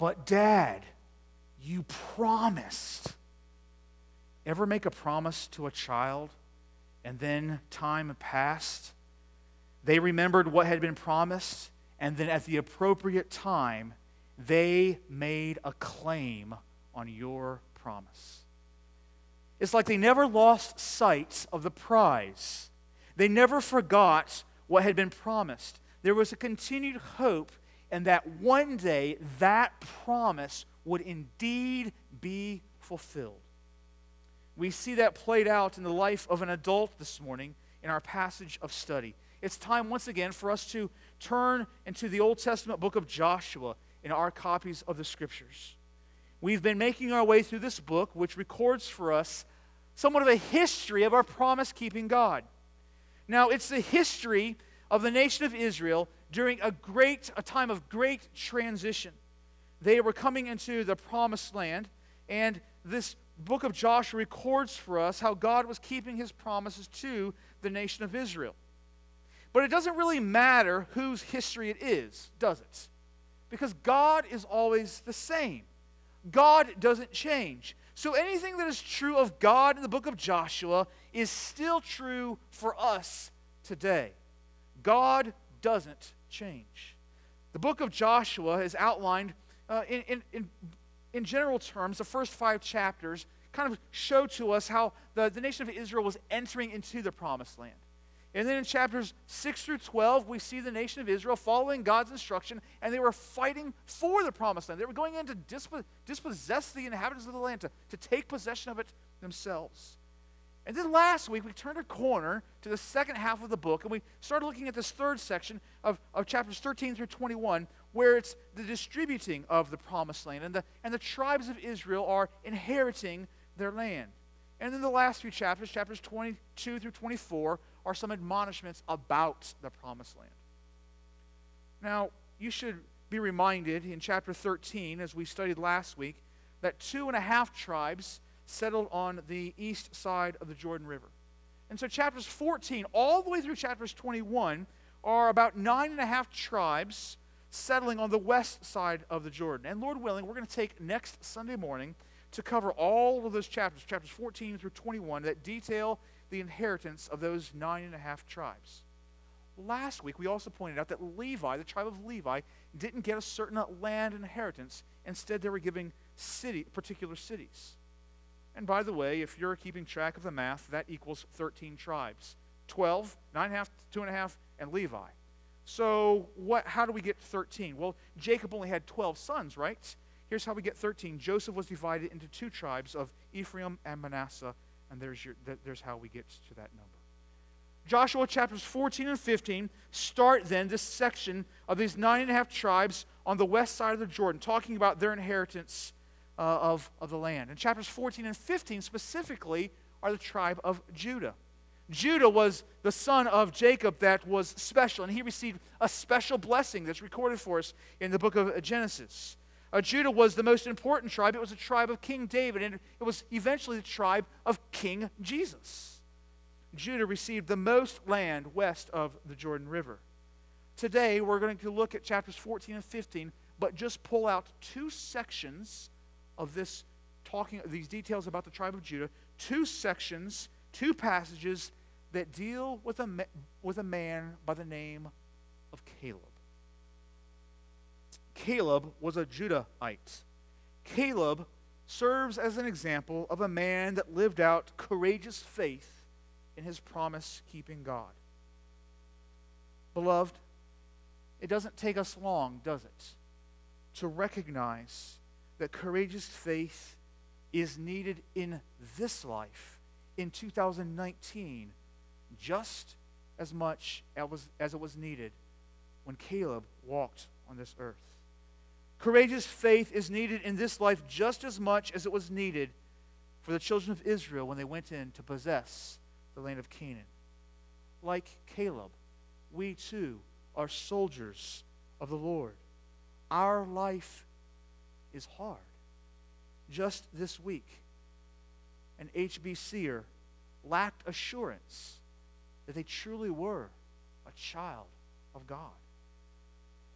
But, Dad, you promised. Ever make a promise to a child and then time passed? They remembered what had been promised, and then at the appropriate time, they made a claim on your promise. It's like they never lost sight of the prize. They never forgot what had been promised. There was a continued hope, and that one day that promise would indeed be fulfilled. We see that played out in the life of an adult this morning in our passage of study. It's time once again for us to turn into the Old Testament book of Joshua in our copies of the scriptures. We've been making our way through this book, which records for us somewhat of a history of our promise keeping God. Now, it's the history of the nation of Israel during a great a time of great transition. They were coming into the promised land, and this book of Joshua records for us how God was keeping his promises to the nation of Israel. But it doesn't really matter whose history it is, does it? Because God is always the same. God doesn't change. So anything that is true of God in the book of Joshua is still true for us today. God doesn't change. The book of Joshua is outlined uh, in, in, in, in general terms. The first five chapters kind of show to us how the, the nation of Israel was entering into the promised land. And then in chapters 6 through 12, we see the nation of Israel following God's instruction, and they were fighting for the promised land. They were going in to dispossess the inhabitants of the land, to, to take possession of it themselves. And then last week, we turned a corner to the second half of the book, and we started looking at this third section of, of chapters 13 through 21, where it's the distributing of the promised land, and the, and the tribes of Israel are inheriting their land. And then the last few chapters, chapters 22 through 24, are some admonishments about the promised land. Now, you should be reminded in chapter 13, as we studied last week, that two and a half tribes settled on the east side of the Jordan River. And so, chapters 14, all the way through chapters 21, are about nine and a half tribes settling on the west side of the Jordan. And Lord willing, we're going to take next Sunday morning to cover all of those chapters, chapters 14 through 21, that detail the inheritance of those nine and a half tribes. Last week, we also pointed out that Levi, the tribe of Levi, didn't get a certain land inheritance. Instead, they were giving city, particular cities. And by the way, if you're keeping track of the math, that equals 13 tribes 12, 9.5, 2.5, and Levi. So, what, how do we get 13? Well, Jacob only had 12 sons, right? Here's how we get 13. Joseph was divided into two tribes of Ephraim and Manasseh, and there's, your, there's how we get to that number. Joshua chapters 14 and 15 start then this section of these nine and a half tribes on the west side of the Jordan, talking about their inheritance uh, of, of the land. And chapters 14 and 15 specifically are the tribe of Judah. Judah was the son of Jacob that was special, and he received a special blessing that's recorded for us in the book of Genesis. Uh, Judah was the most important tribe. It was the tribe of King David, and it was eventually the tribe of King Jesus. Judah received the most land west of the Jordan River. Today, we're going to look at chapters 14 and 15, but just pull out two sections of this talking these details about the tribe of Judah, two sections, two passages that deal with a, with a man by the name of Caleb. Caleb was a Judahite. Caleb serves as an example of a man that lived out courageous faith in his promise keeping God. Beloved, it doesn't take us long, does it, to recognize that courageous faith is needed in this life, in 2019, just as much as it was needed when Caleb walked on this earth. Courageous faith is needed in this life just as much as it was needed for the children of Israel when they went in to possess the land of Canaan. Like Caleb, we too are soldiers of the Lord. Our life is hard. Just this week, an HBCer lacked assurance that they truly were a child of God.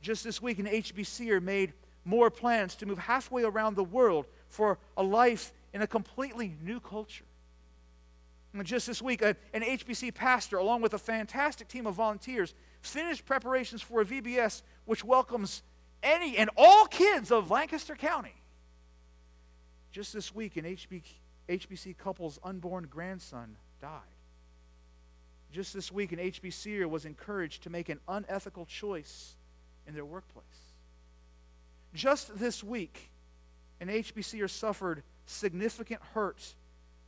Just this week, an HBCer made more plans to move halfway around the world for a life in a completely new culture. And just this week, an HBC pastor, along with a fantastic team of volunteers, finished preparations for a VBS which welcomes any and all kids of Lancaster County. Just this week, an HB, HBC couple's unborn grandson died. Just this week, an HBCer was encouraged to make an unethical choice in their workplace. Just this week, an HBCer suffered significant hurt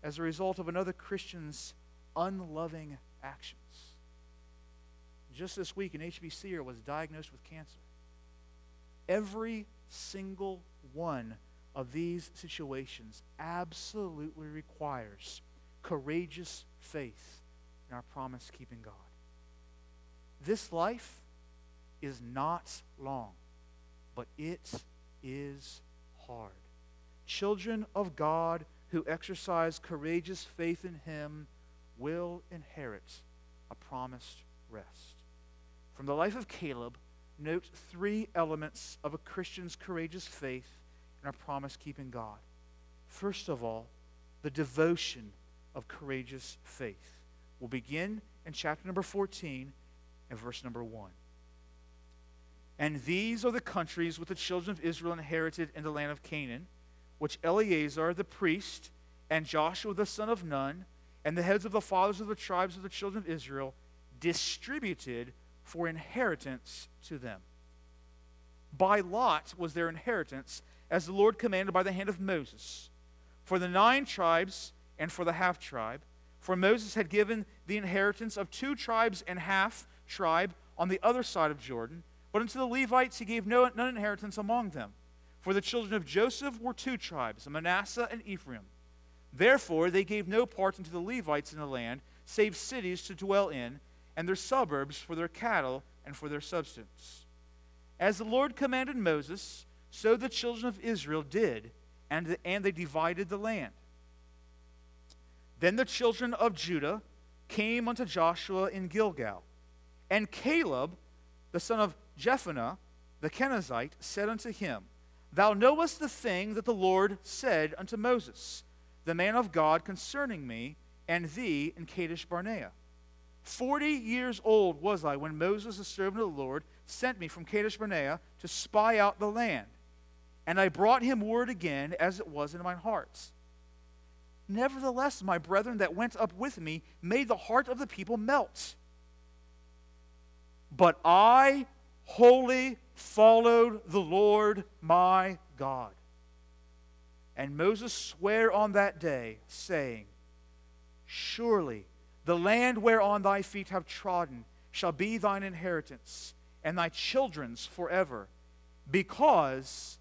as a result of another Christian's unloving actions. Just this week, an HBCer was diagnosed with cancer. Every single one of these situations absolutely requires courageous faith in our promise keeping God. This life is not long, but it is hard. Children of God who exercise courageous faith in Him will inherit a promised rest. From the life of Caleb, note three elements of a Christian's courageous faith in our promise keeping God. First of all, the devotion of courageous faith. We'll begin in chapter number 14 and verse number 1. And these are the countries which the children of Israel inherited in the land of Canaan, which Eleazar the priest and Joshua the son of Nun and the heads of the fathers of the tribes of the children of Israel distributed for inheritance to them. By lot was their inheritance, as the Lord commanded by the hand of Moses, for the nine tribes and for the half tribe. For Moses had given the inheritance of two tribes and half tribe on the other side of Jordan, but unto the Levites he gave no, none inheritance among them. For the children of Joseph were two tribes, Manasseh and Ephraim. Therefore they gave no part unto the Levites in the land, save cities to dwell in, and their suburbs for their cattle and for their substance. As the Lord commanded Moses, so the children of Israel did, and, and they divided the land. Then the children of Judah came unto Joshua in Gilgal. And Caleb, the son of Jephunneh, the Kenizzite, said unto him, Thou knowest the thing that the Lord said unto Moses, the man of God, concerning me and thee in Kadesh Barnea. Forty years old was I when Moses, the servant of the Lord, sent me from Kadesh Barnea to spy out the land. And I brought him word again as it was in mine heart. Nevertheless, my brethren that went up with me made the heart of the people melt. But I wholly followed the Lord my God. And Moses sware on that day, saying, Surely the land whereon thy feet have trodden shall be thine inheritance, and thy children's forever, because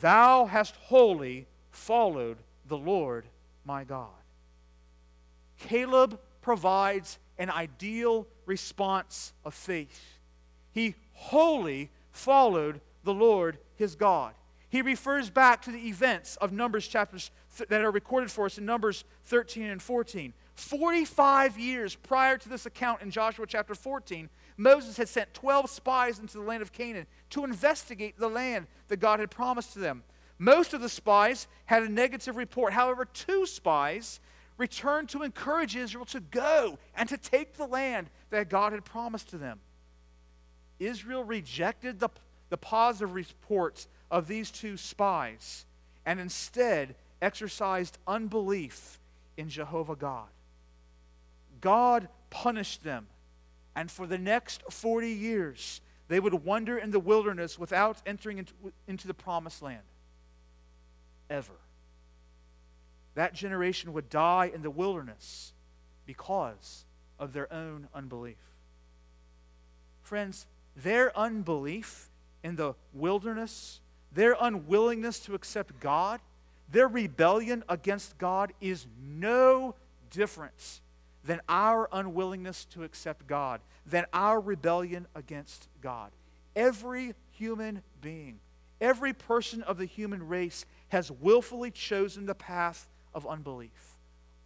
thou hast wholly followed the Lord my God. Caleb provides an ideal response of faith. He wholly followed the Lord his God. He refers back to the events of Numbers chapters th- that are recorded for us in Numbers 13 and 14. 45 years prior to this account in Joshua chapter 14, Moses had sent 12 spies into the land of Canaan to investigate the land that God had promised to them. Most of the spies had a negative report. However, two spies returned to encourage Israel to go and to take the land that God had promised to them. Israel rejected the, the positive reports of these two spies and instead exercised unbelief in Jehovah God. God punished them, and for the next 40 years, they would wander in the wilderness without entering into, into the promised land ever. That generation would die in the wilderness because of their own unbelief. Friends, their unbelief in the wilderness, their unwillingness to accept God, their rebellion against God is no different than our unwillingness to accept God, than our rebellion against God. Every human being, every person of the human race has willfully chosen the path of unbelief.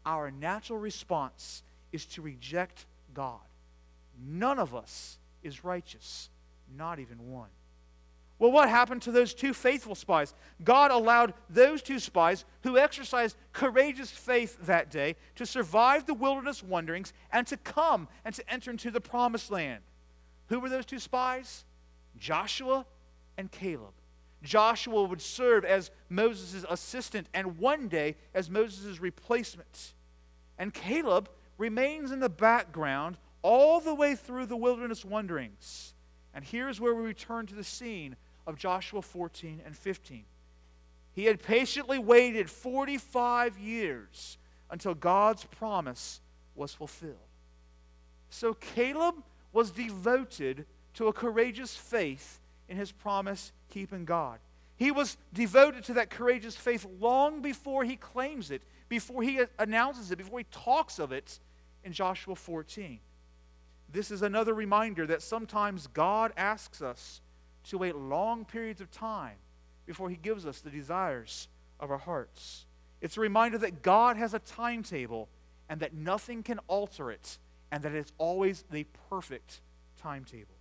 Our natural response is to reject God. None of us is righteous, not even one. Well, what happened to those two faithful spies? God allowed those two spies who exercised courageous faith that day to survive the wilderness wanderings and to come and to enter into the promised land. Who were those two spies? Joshua and Caleb. Joshua would serve as Moses' assistant and one day as Moses' replacement. And Caleb remains in the background all the way through the wilderness wanderings. And here's where we return to the scene of Joshua 14 and 15. He had patiently waited 45 years until God's promise was fulfilled. So Caleb was devoted to a courageous faith in his promise keeping God. He was devoted to that courageous faith long before he claims it, before he announces it, before he talks of it in Joshua 14. This is another reminder that sometimes God asks us to wait long periods of time before he gives us the desires of our hearts. It's a reminder that God has a timetable and that nothing can alter it, and that it's always the perfect timetable.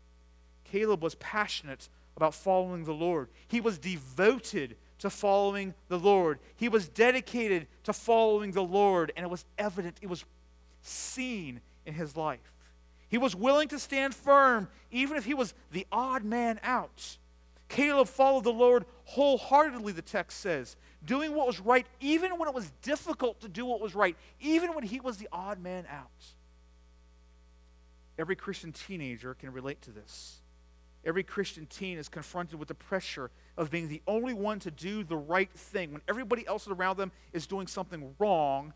Caleb was passionate about following the Lord. He was devoted to following the Lord. He was dedicated to following the Lord, and it was evident, it was seen in his life. He was willing to stand firm, even if he was the odd man out. Caleb followed the Lord wholeheartedly, the text says, doing what was right, even when it was difficult to do what was right, even when he was the odd man out. Every Christian teenager can relate to this. Every Christian teen is confronted with the pressure of being the only one to do the right thing. When everybody else around them is doing something wrong,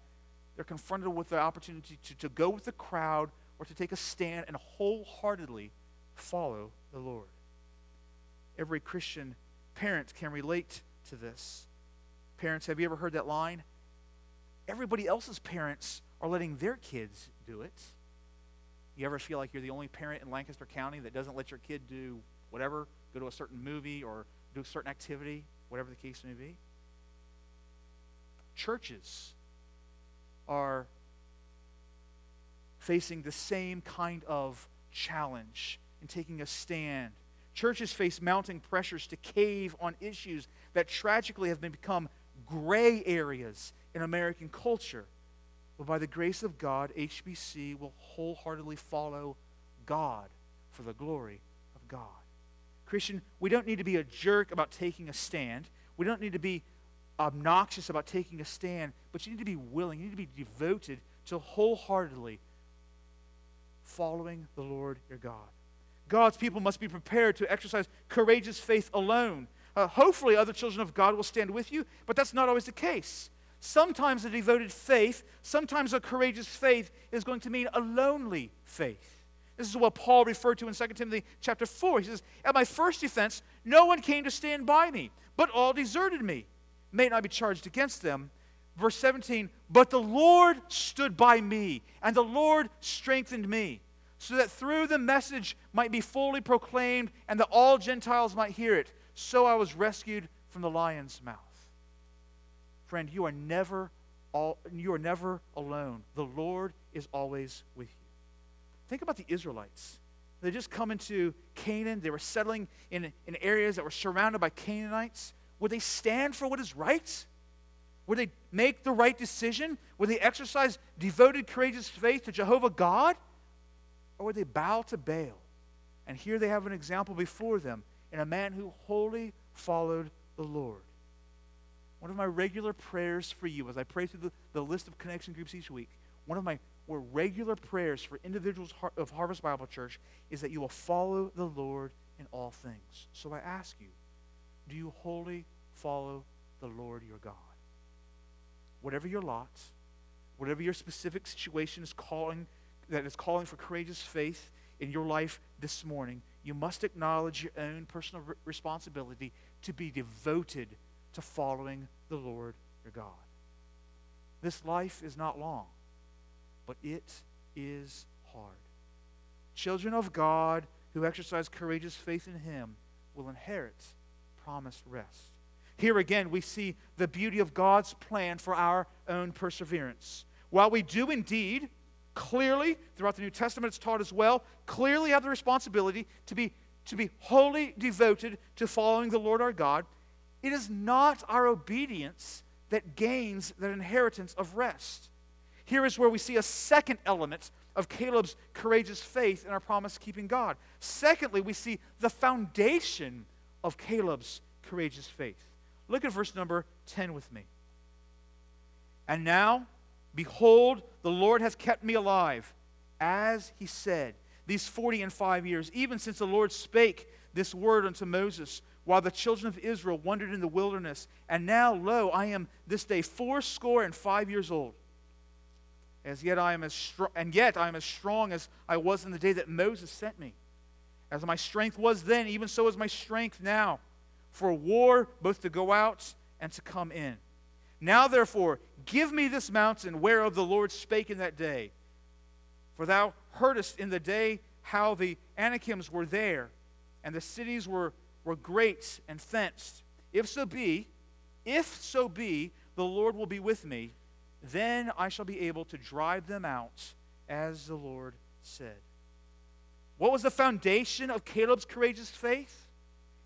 they're confronted with the opportunity to, to go with the crowd or to take a stand and wholeheartedly follow the Lord. Every Christian parent can relate to this. Parents, have you ever heard that line? Everybody else's parents are letting their kids do it. You ever feel like you're the only parent in Lancaster County that doesn't let your kid do whatever, go to a certain movie or do a certain activity, whatever the case may be? Churches are facing the same kind of challenge in taking a stand. Churches face mounting pressures to cave on issues that tragically have become gray areas in American culture. But by the grace of God, HBC will wholeheartedly follow God for the glory of God. Christian, we don't need to be a jerk about taking a stand. We don't need to be obnoxious about taking a stand, but you need to be willing, you need to be devoted to wholeheartedly following the Lord your God. God's people must be prepared to exercise courageous faith alone. Uh, hopefully, other children of God will stand with you, but that's not always the case. Sometimes a devoted faith, sometimes a courageous faith is going to mean a lonely faith. This is what Paul referred to in 2 Timothy chapter 4. He says, At my first defense, no one came to stand by me, but all deserted me. May not be charged against them. Verse 17, but the Lord stood by me, and the Lord strengthened me, so that through the message might be fully proclaimed, and that all Gentiles might hear it. So I was rescued from the lion's mouth. Friend, you are never all, you are never alone. The Lord is always with you. Think about the Israelites. They just come into Canaan. They were settling in, in areas that were surrounded by Canaanites. Would they stand for what is right? Would they make the right decision? Would they exercise devoted, courageous faith to Jehovah God? Or would they bow to Baal? And here they have an example before them in a man who wholly followed the Lord. One of my regular prayers for you as I pray through the, the list of connection groups each week, one of my regular prayers for individuals of Harvest Bible Church is that you will follow the Lord in all things. So I ask you, do you wholly follow the Lord your God? Whatever your lot, whatever your specific situation is calling, that is calling for courageous faith in your life this morning, you must acknowledge your own personal responsibility to be devoted to following the Lord your God. This life is not long, but it is hard. Children of God who exercise courageous faith in Him will inherit promised rest. Here again, we see the beauty of God's plan for our own perseverance. While we do indeed, clearly, throughout the New Testament, it's taught as well, clearly have the responsibility to be to be wholly devoted to following the Lord our God, it is not our obedience that gains that inheritance of rest. Here is where we see a second element of Caleb's courageous faith in our promise keeping God. Secondly, we see the foundation of Caleb's courageous faith. Look at verse number 10 with me. And now, behold, the Lord has kept me alive, as he said, these 40 and 5 years, even since the Lord spake this word unto Moses, while the children of Israel wandered in the wilderness. And now, lo, I am this day fourscore and five years old. As yet I am as strong, and yet I am as strong as I was in the day that Moses sent me. As my strength was then, even so is my strength now, for war both to go out and to come in. Now therefore, give me this mountain whereof the Lord spake in that day. For thou heardest in the day how the Anakims were there, and the cities were, were great and fenced. If so be, if so be, the Lord will be with me then I shall be able to drive them out, as the Lord said. What was the foundation of Caleb's courageous faith?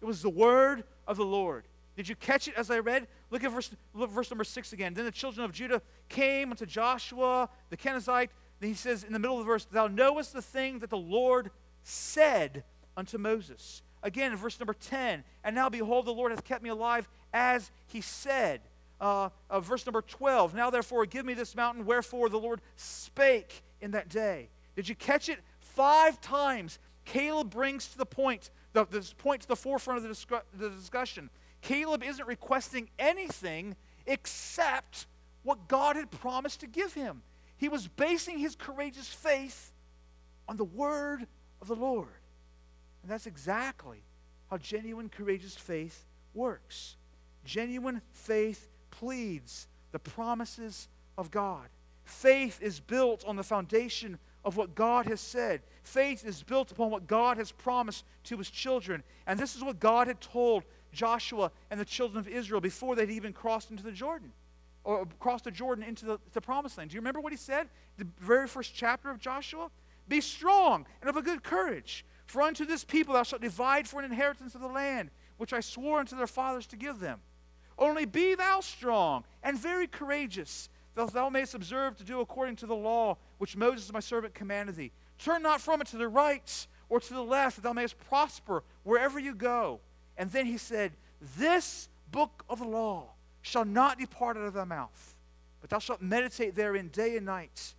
It was the word of the Lord. Did you catch it as I read? Look at verse, look verse number six again. Then the children of Judah came unto Joshua, the Kenizzite. Then he says in the middle of the verse, Thou knowest the thing that the Lord said unto Moses. Again in verse number 10, And now behold, the Lord hath kept me alive as he said uh, uh, verse number 12. Now, therefore, give me this mountain, wherefore the Lord spake in that day. Did you catch it? Five times, Caleb brings to the point, the, this point to the forefront of the, discu- the discussion. Caleb isn't requesting anything except what God had promised to give him. He was basing his courageous faith on the word of the Lord. And that's exactly how genuine courageous faith works. Genuine faith pleads the promises of God. Faith is built on the foundation of what God has said. Faith is built upon what God has promised to his children. And this is what God had told Joshua and the children of Israel before they'd even crossed into the Jordan or crossed the Jordan into the, the promised land. Do you remember what he said? The very first chapter of Joshua? Be strong and of a good courage, for unto this people thou shalt divide for an inheritance of the land, which I swore unto their fathers to give them. Only be thou strong and very courageous, that thou mayest observe to do according to the law which Moses my servant commanded thee. Turn not from it to the right or to the left, that thou mayest prosper wherever you go. And then he said, This book of the law shall not depart out of thy mouth, but thou shalt meditate therein day and night.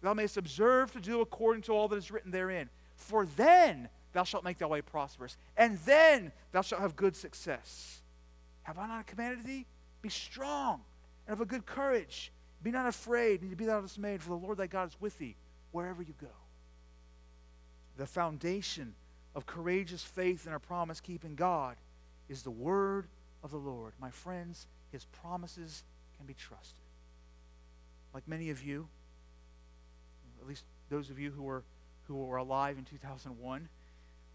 Thou mayest observe to do according to all that is written therein. For then thou shalt make thy way prosperous, and then thou shalt have good success. Have I not commanded thee? Be strong and of a good courage. Be not afraid, and be thou dismayed, for the Lord thy God is with thee wherever you go. The foundation of courageous faith in our promise keeping God is the word of the Lord. My friends, his promises can be trusted. Like many of you, at least those of you who were, who were alive in 2001,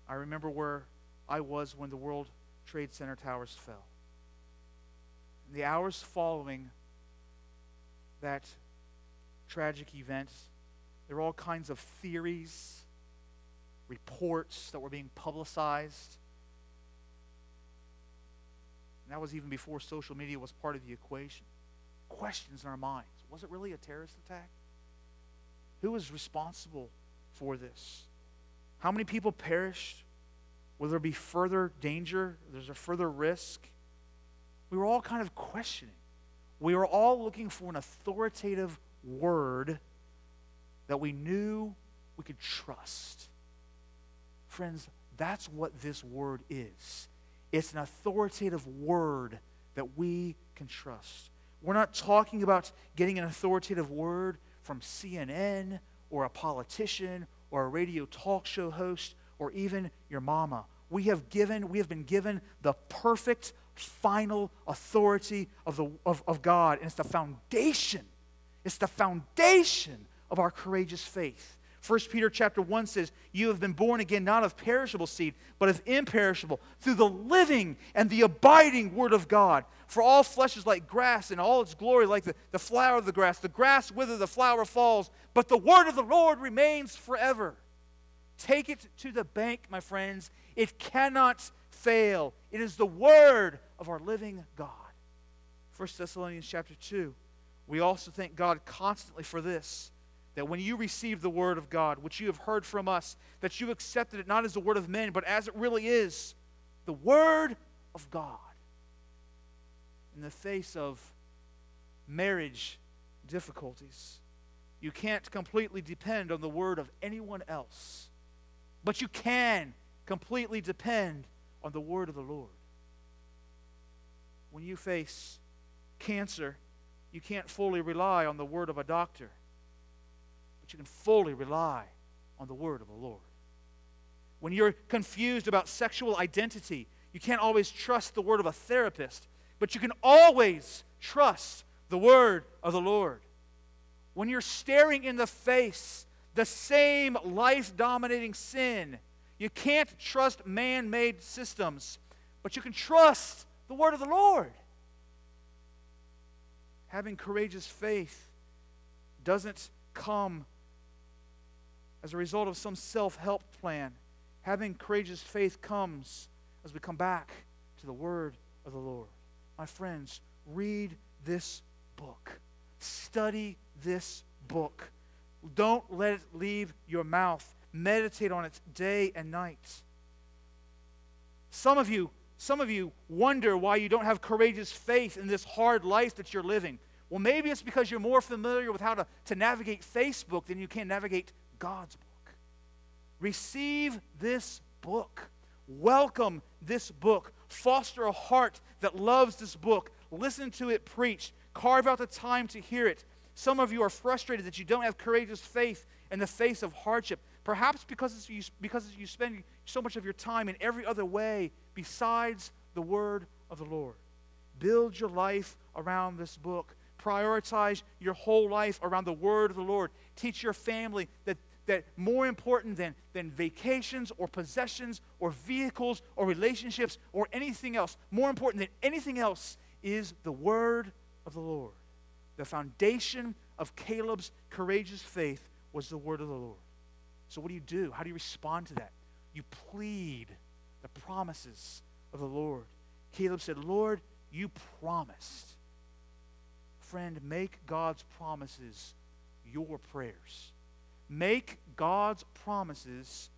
I remember where I was when the World Trade Center towers fell In the hours following that tragic event, there were all kinds of theories, reports that were being publicized. And that was even before social media was part of the equation. Questions in our minds. Was it really a terrorist attack? Who was responsible for this? How many people perished? Will there be further danger? There's a further risk? we were all kind of questioning. We were all looking for an authoritative word that we knew we could trust. Friends, that's what this word is. It's an authoritative word that we can trust. We're not talking about getting an authoritative word from CNN or a politician or a radio talk show host or even your mama. We have given, we have been given the perfect final authority of, the, of, of God. And it's the foundation. It's the foundation of our courageous faith. 1 Peter chapter 1 says, You have been born again not of perishable seed, but of imperishable, through the living and the abiding word of God. For all flesh is like grass, and all its glory like the, the flower of the grass. The grass withers, the flower falls, but the word of the Lord remains forever. Take it to the bank, my friends. It cannot fail. It is the word of our living God. 1 Thessalonians chapter 2. We also thank God constantly for this that when you receive the word of God, which you have heard from us, that you accepted it not as the word of men, but as it really is, the word of God. In the face of marriage difficulties, you can't completely depend on the word of anyone else, but you can completely depend on the word of the Lord. When you face cancer, you can't fully rely on the word of a doctor but you can fully rely on the word of the Lord. When you're confused about sexual identity, you can't always trust the word of a therapist, but you can always trust the word of the Lord. When you're staring in the face the same life dominating sin, you can't trust man made systems, but you can trust the word of the Lord. Having courageous faith doesn't come as a result of some self help plan. Having courageous faith comes as we come back to the word of the Lord. My friends, read this book, study this book. Don't let it leave your mouth. Meditate on it day and night. Some of you, some of you wonder why you don't have courageous faith in this hard life that you're living. Well, maybe it's because you're more familiar with how to, to navigate Facebook than you can navigate God's book. Receive this book. Welcome this book. Foster a heart that loves this book. Listen to it preached. Carve out the time to hear it. Some of you are frustrated that you don't have courageous faith in the face of hardship. Perhaps because you, because you spend so much of your time in every other way besides the word of the Lord. Build your life around this book. Prioritize your whole life around the word of the Lord. Teach your family that that more important than, than vacations or possessions or vehicles or relationships or anything else, more important than anything else is the word of the Lord. The foundation of Caleb's courageous faith was the word of the Lord. So, what do you do? How do you respond to that? You plead the promises of the Lord. Caleb said, Lord, you promised. Friend, make God's promises your prayers. Make God's promises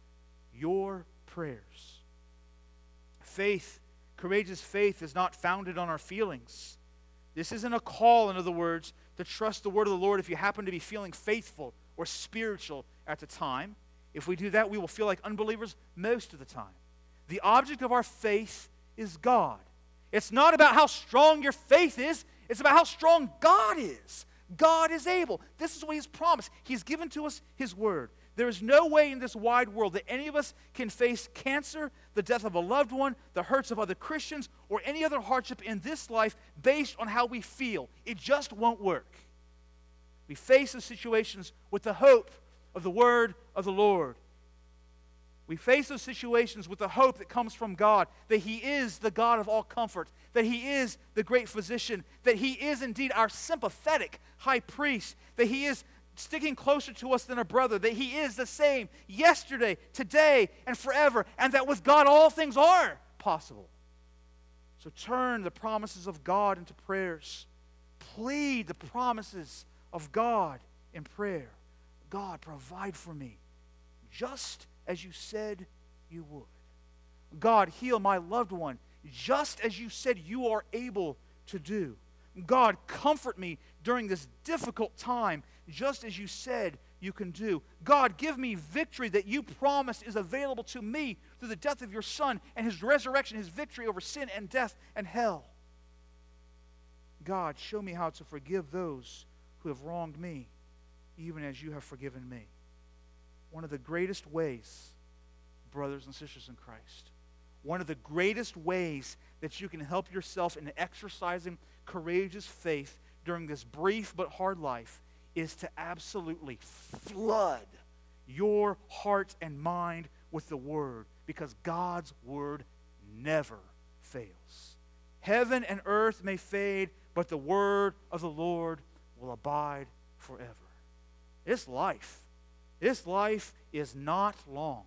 your prayers. Faith, courageous faith, is not founded on our feelings. This isn't a call, in other words, to trust the word of the Lord if you happen to be feeling faithful or spiritual at the time. If we do that, we will feel like unbelievers most of the time. The object of our faith is God. It's not about how strong your faith is, it's about how strong God is. God is able. This is what He's promised. He's given to us His word. There is no way in this wide world that any of us can face cancer, the death of a loved one, the hurts of other Christians, or any other hardship in this life based on how we feel. It just won't work. We face the situations with the hope of the word of the Lord. We face those situations with the hope that comes from God that He is the God of all comfort, that He is the great physician, that He is indeed our sympathetic high priest, that He is sticking closer to us than a brother, that He is the same yesterday, today, and forever, and that with God all things are possible. So turn the promises of God into prayers. Plead the promises of God in prayer. God, provide for me just as you said you would. God, heal my loved one just as you said you are able to do. God, comfort me during this difficult time just as you said you can do. God, give me victory that you promised is available to me through the death of your Son and his resurrection, his victory over sin and death and hell. God, show me how to forgive those who have wronged me, even as you have forgiven me one of the greatest ways, brothers and sisters in Christ, one of the greatest ways that you can help yourself in exercising courageous faith during this brief but hard life is to absolutely flood your heart and mind with the Word because God's Word never fails. Heaven and earth may fade, but the Word of the Lord will abide forever. This life This life is not long,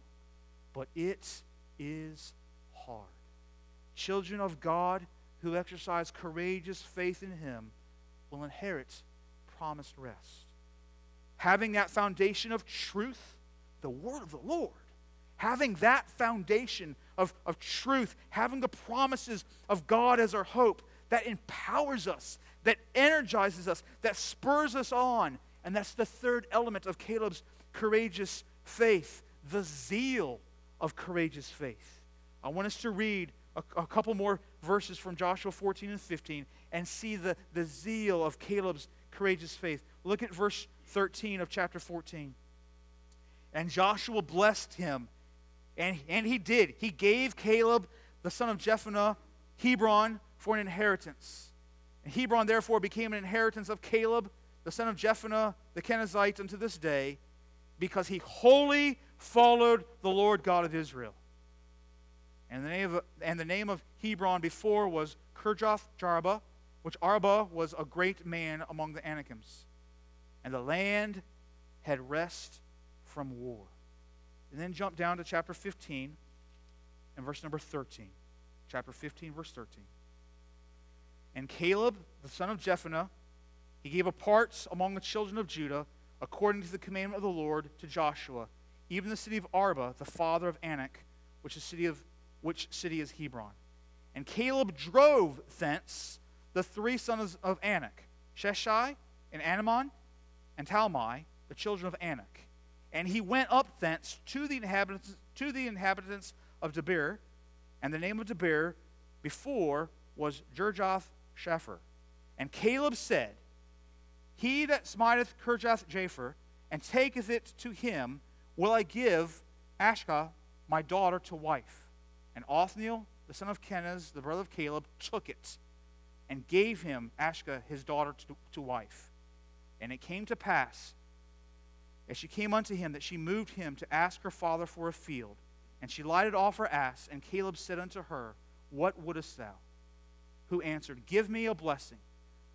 but it is hard. Children of God who exercise courageous faith in Him will inherit promised rest. Having that foundation of truth, the word of the Lord, having that foundation of, of truth, having the promises of God as our hope, that empowers us, that energizes us, that spurs us on. And that's the third element of Caleb's courageous faith the zeal of courageous faith. I want us to read a, a, couple more verses from Joshua 14 and 15 and see the, the zeal of Caleb's courageous faith. Look at verse 13 of chapter 14. And Joshua blessed him, and, and he did. He gave Caleb, the son of Jephunneh, Hebron for an inheritance. And Hebron therefore became an inheritance of Caleb, the son of Jephunneh, the Kenizzite, unto this day, because he wholly followed the Lord God of Israel. And the name of, and the name of Hebron before was Kirjath Jarba, which Arba was a great man among the Anakims. And the land had rest from war. And then jump down to chapter 15 and verse number 13. Chapter 15, verse 13. And Caleb, the son of Jephunneh, he gave a part among the children of Judah, according to the commandment of the Lord, to Joshua, even the city of Arba, the father of Anak, which is city of which city is Hebron. And Caleb drove thence the three sons of Anak, Sheshai and Ahiman and Talmai, the children of Anak. And he went up thence to the inhabitants to the inhabitants of Debir, and the name of Debir before was Kirjath Shepher. And Caleb said, He that smiteth Kirjath Japher and taketh it to him, will I give Achsah my daughter to wife. And Othniel, the son of Kenaz, the brother of Caleb, took it and gave him Achsah his daughter to, to wife. And it came to pass, as she came unto him, that she moved him to ask her father for a field. And she lighted off her ass, and Caleb said unto her, What wouldest thou? Who answered, Give me a blessing,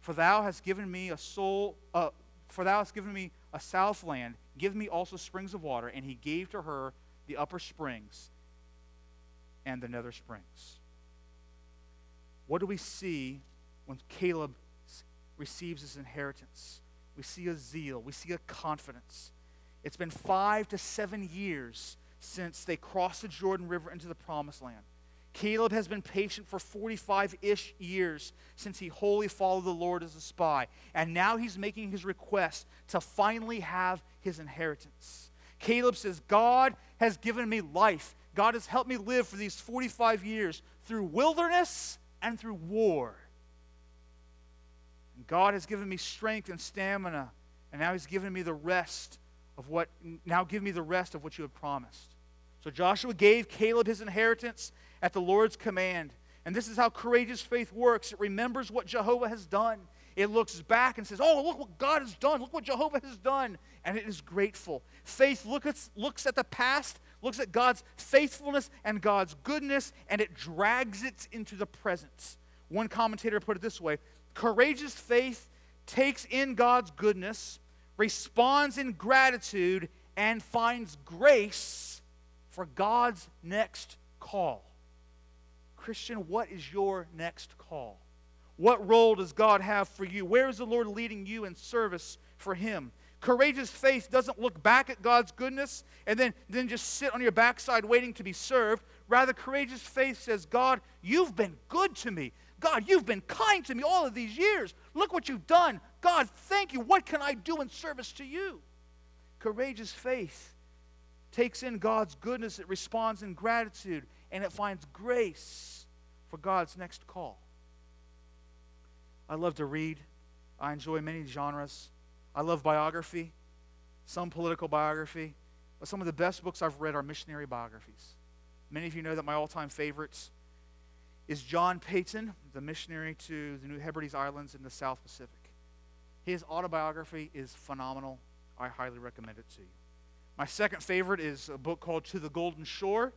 for thou hast given me a soul, uh, for thou hast given me a south land. Give me also springs of water. And he gave to her the upper springs and the nether springs. What do we see when Caleb receives his inheritance? We see a zeal, we see a confidence. It's been five to seven years since they crossed the Jordan River into the promised land. Caleb has been patient for 45 ish years since he wholly followed the Lord as a spy. And now he's making his request to finally have his inheritance. Caleb says, God has given me life. God has helped me live for these 45 years through wilderness and through war. And God has given me strength and stamina, and now He's given me the rest of what, now give me the rest of what you have promised. So Joshua gave Caleb his inheritance at the Lord's command. And this is how courageous faith works it remembers what Jehovah has done. It looks back and says, Oh, look what God has done. Look what Jehovah has done. And it is grateful. Faith look at, looks at the past, looks at God's faithfulness and God's goodness, and it drags it into the present. One commentator put it this way Courageous faith takes in God's goodness, responds in gratitude, and finds grace for God's next call. Christian, what is your next call? What role does God have for you? Where is the Lord leading you in service for Him? Courageous faith doesn't look back at God's goodness and then, then just sit on your backside waiting to be served. Rather, courageous faith says, God, you've been good to me. God, you've been kind to me all of these years. Look what you've done. God, thank you. What can I do in service to you? Courageous faith takes in God's goodness, it responds in gratitude, and it finds grace for God's next call. I love to read, I enjoy many genres. I love biography, some political biography, but some of the best books I've read are missionary biographies. Many of you know that my all time favorites is John Paton, the missionary to the New Hebrides Islands in the South Pacific. His autobiography is phenomenal. I highly recommend it to you. My second favorite is a book called To the Golden Shore.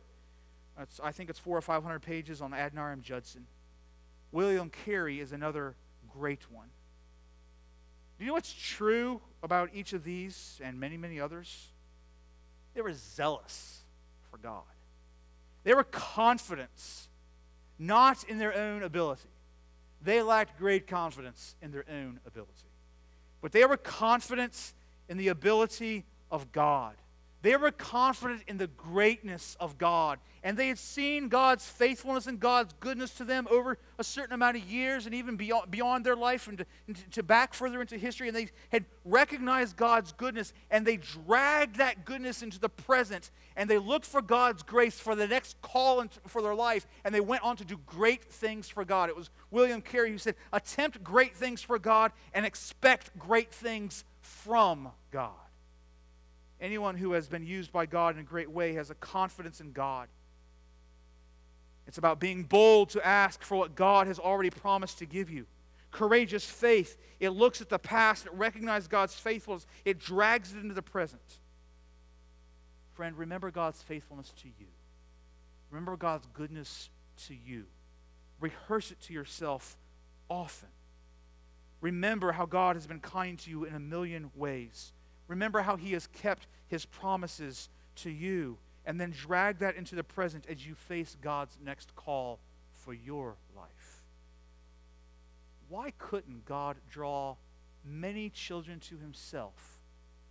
It's, I think it's four or five hundred pages on Adoniram Judson. William Carey is another great one. Do you know what's true about each of these and many, many others? they were zealous for God. They were confident, not in their own ability. They lacked great confidence in their own ability. But they were confident in the ability of God. They were confident in the greatness of God. And they had seen God's faithfulness and God's goodness to them over a certain amount of years and even beyond, beyond their life and to, and to back further into history. And they had recognized God's goodness and they dragged that goodness into the present. And they looked for God's grace for the next call for their life. And they went on to do great things for God. It was William Carey who said, Attempt great things for God and expect great things from God. Anyone who has been used by God in a great way has a confidence in God. It's about being bold to ask for what God has already promised to give you. Courageous faith, it looks at the past, it recognizes God's faithfulness, it drags it into the present. Friend, remember God's faithfulness to you. Remember God's goodness to you. Rehearse it to yourself often. Remember how God has been kind to you in a million ways. Remember how he has kept his promises to you. And then drag that into the present as you face God's next call for your life. Why couldn't God draw many children to himself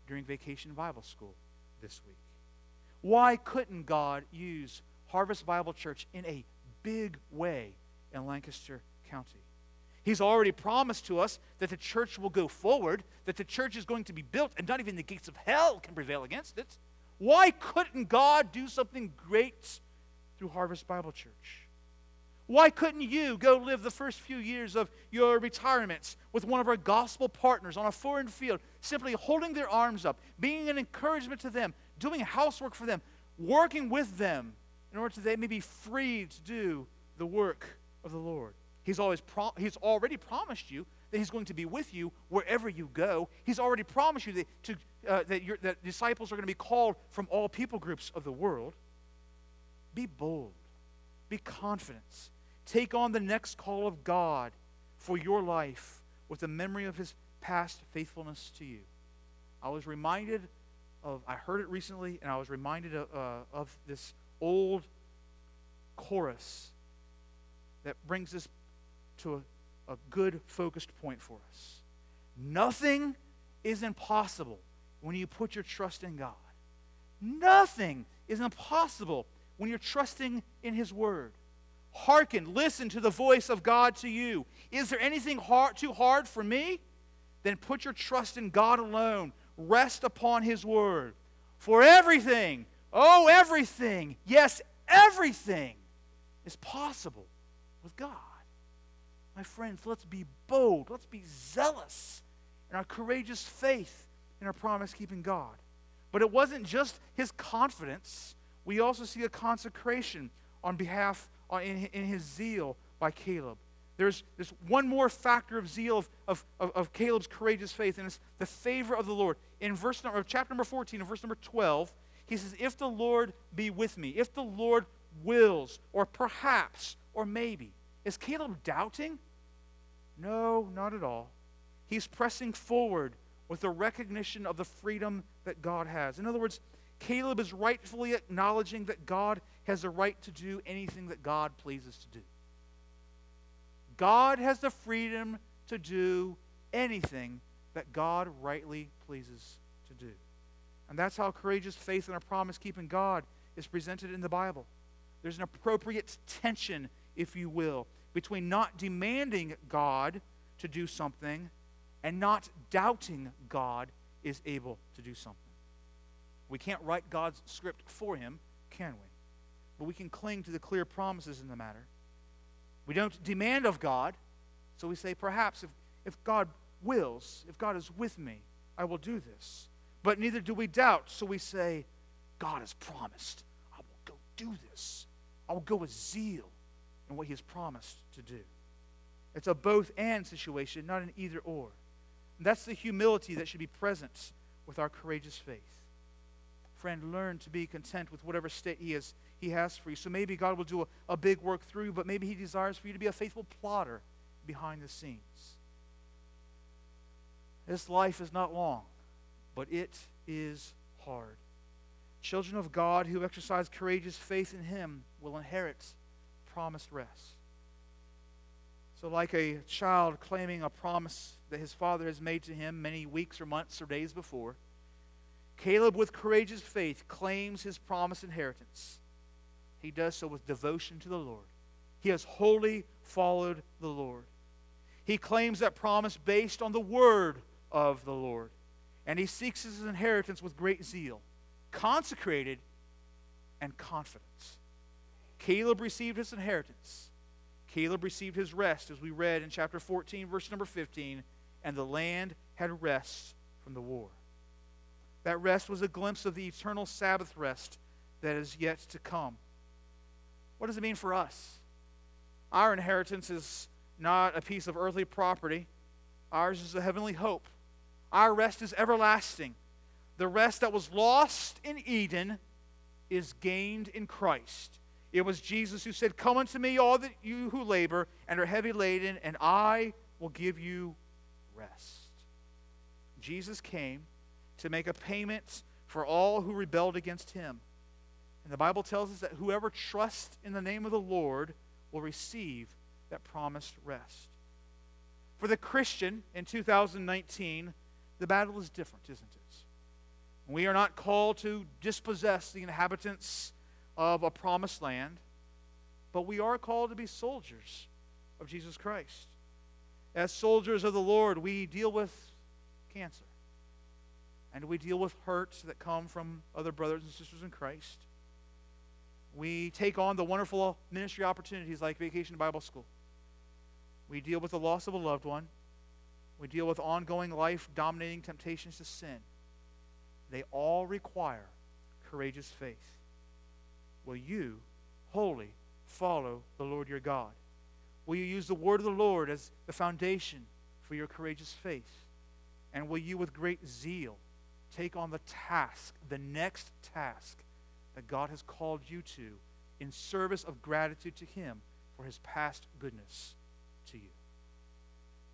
during vacation Bible school this week? Why couldn't God use Harvest Bible Church in a big way in Lancaster County? He's already promised to us that the church will go forward, that the church is going to be built, and not even the gates of hell can prevail against it. Why couldn't God do something great through Harvest Bible Church? Why couldn't you go live the first few years of your retirements with one of our gospel partners on a foreign field, simply holding their arms up, being an encouragement to them, doing housework for them, working with them in order that they may be free to do the work of the Lord? He's, always pro- he's already promised you that He's going to be with you wherever you go. He's already promised you that, to, uh, that, your, that disciples are going to be called from all people groups of the world. Be bold, be confident. Take on the next call of God for your life with the memory of His past faithfulness to you. I was reminded of, I heard it recently, and I was reminded of, uh, of this old chorus that brings this to a, a good focused point for us. Nothing is impossible when you put your trust in God. Nothing is impossible when you're trusting in His Word. Hearken, listen to the voice of God to you. Is there anything hard, too hard for me? Then put your trust in God alone. Rest upon His Word. For everything, oh, everything, yes, everything is possible with God. My friends, let's be bold. Let's be zealous in our courageous faith in our promise keeping God. But it wasn't just his confidence, we also see a consecration on behalf, uh, in, in his zeal by Caleb. There's, there's one more factor of zeal of, of, of, of Caleb's courageous faith, and it's the favor of the Lord. In verse number, chapter number 14, in verse number 12, he says, If the Lord be with me, if the Lord wills, or perhaps, or maybe. Is Caleb doubting? No, not at all. He's pressing forward with the recognition of the freedom that God has. In other words, Caleb is rightfully acknowledging that God has the right to do anything that God pleases to do. God has the freedom to do anything that God rightly pleases to do. And that's how courageous faith in a promise keeping God is presented in the Bible. There's an appropriate tension, if you will, between not demanding God to do something and not doubting God is able to do something. We can't write God's script for him, can we? But we can cling to the clear promises in the matter. We don't demand of God, so we say, perhaps if, if God wills, if God is with me, I will do this. But neither do we doubt, so we say, God has promised. I will go do this. I will go with zeal in what he has promised to do. It's a both and situation, not an either or. And that's the humility that should be present with our courageous faith. Friend, learn to be content with whatever state he, has, he has for you. So maybe God will do a, a big work through you, but maybe he desires for you to be a faithful plotter behind the scenes. This life is not long, but it is hard. Children of God who exercise courageous faith in Him will inherit promised rest. So, like a child claiming a promise that his father has made to him many weeks or months or days before, Caleb, with courageous faith, claims his promised inheritance. He does so with devotion to the Lord. He has wholly followed the Lord. He claims that promise based on the word of the Lord. And he seeks his inheritance with great zeal, consecrated and confidence. Caleb received his inheritance. Caleb received his rest, as we read in chapter 14, verse number 15, and the land had rest from the war. That rest was a glimpse of the eternal Sabbath rest that is yet to come. What does it mean for us? Our inheritance is not a piece of earthly property, ours is a heavenly hope. Our rest is everlasting. The rest that was lost in Eden is gained in Christ. It was Jesus who said, Come unto me, all that you who labor and are heavy laden, and I will give you rest. Jesus came to make a payment for all who rebelled against him. And the Bible tells us that whoever trusts in the name of the Lord will receive that promised rest. For the Christian in 2019, the battle is different, isn't it? We are not called to dispossess the inhabitants of a promised land, but we are called to be soldiers of Jesus Christ. As soldiers of the Lord, we deal with cancer. And we deal with hurts that come from other brothers and sisters in Christ. We take on the wonderful ministry opportunities like Vacation Bible School. We deal with the loss of a loved one. We deal with ongoing life dominating temptations to sin. They all require courageous faith. Will you wholly follow the Lord your God? Will you use the word of the Lord as the foundation for your courageous faith? And will you, with great zeal, take on the task, the next task that God has called you to in service of gratitude to Him for His past goodness to you?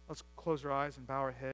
Let's close our eyes and bow our heads.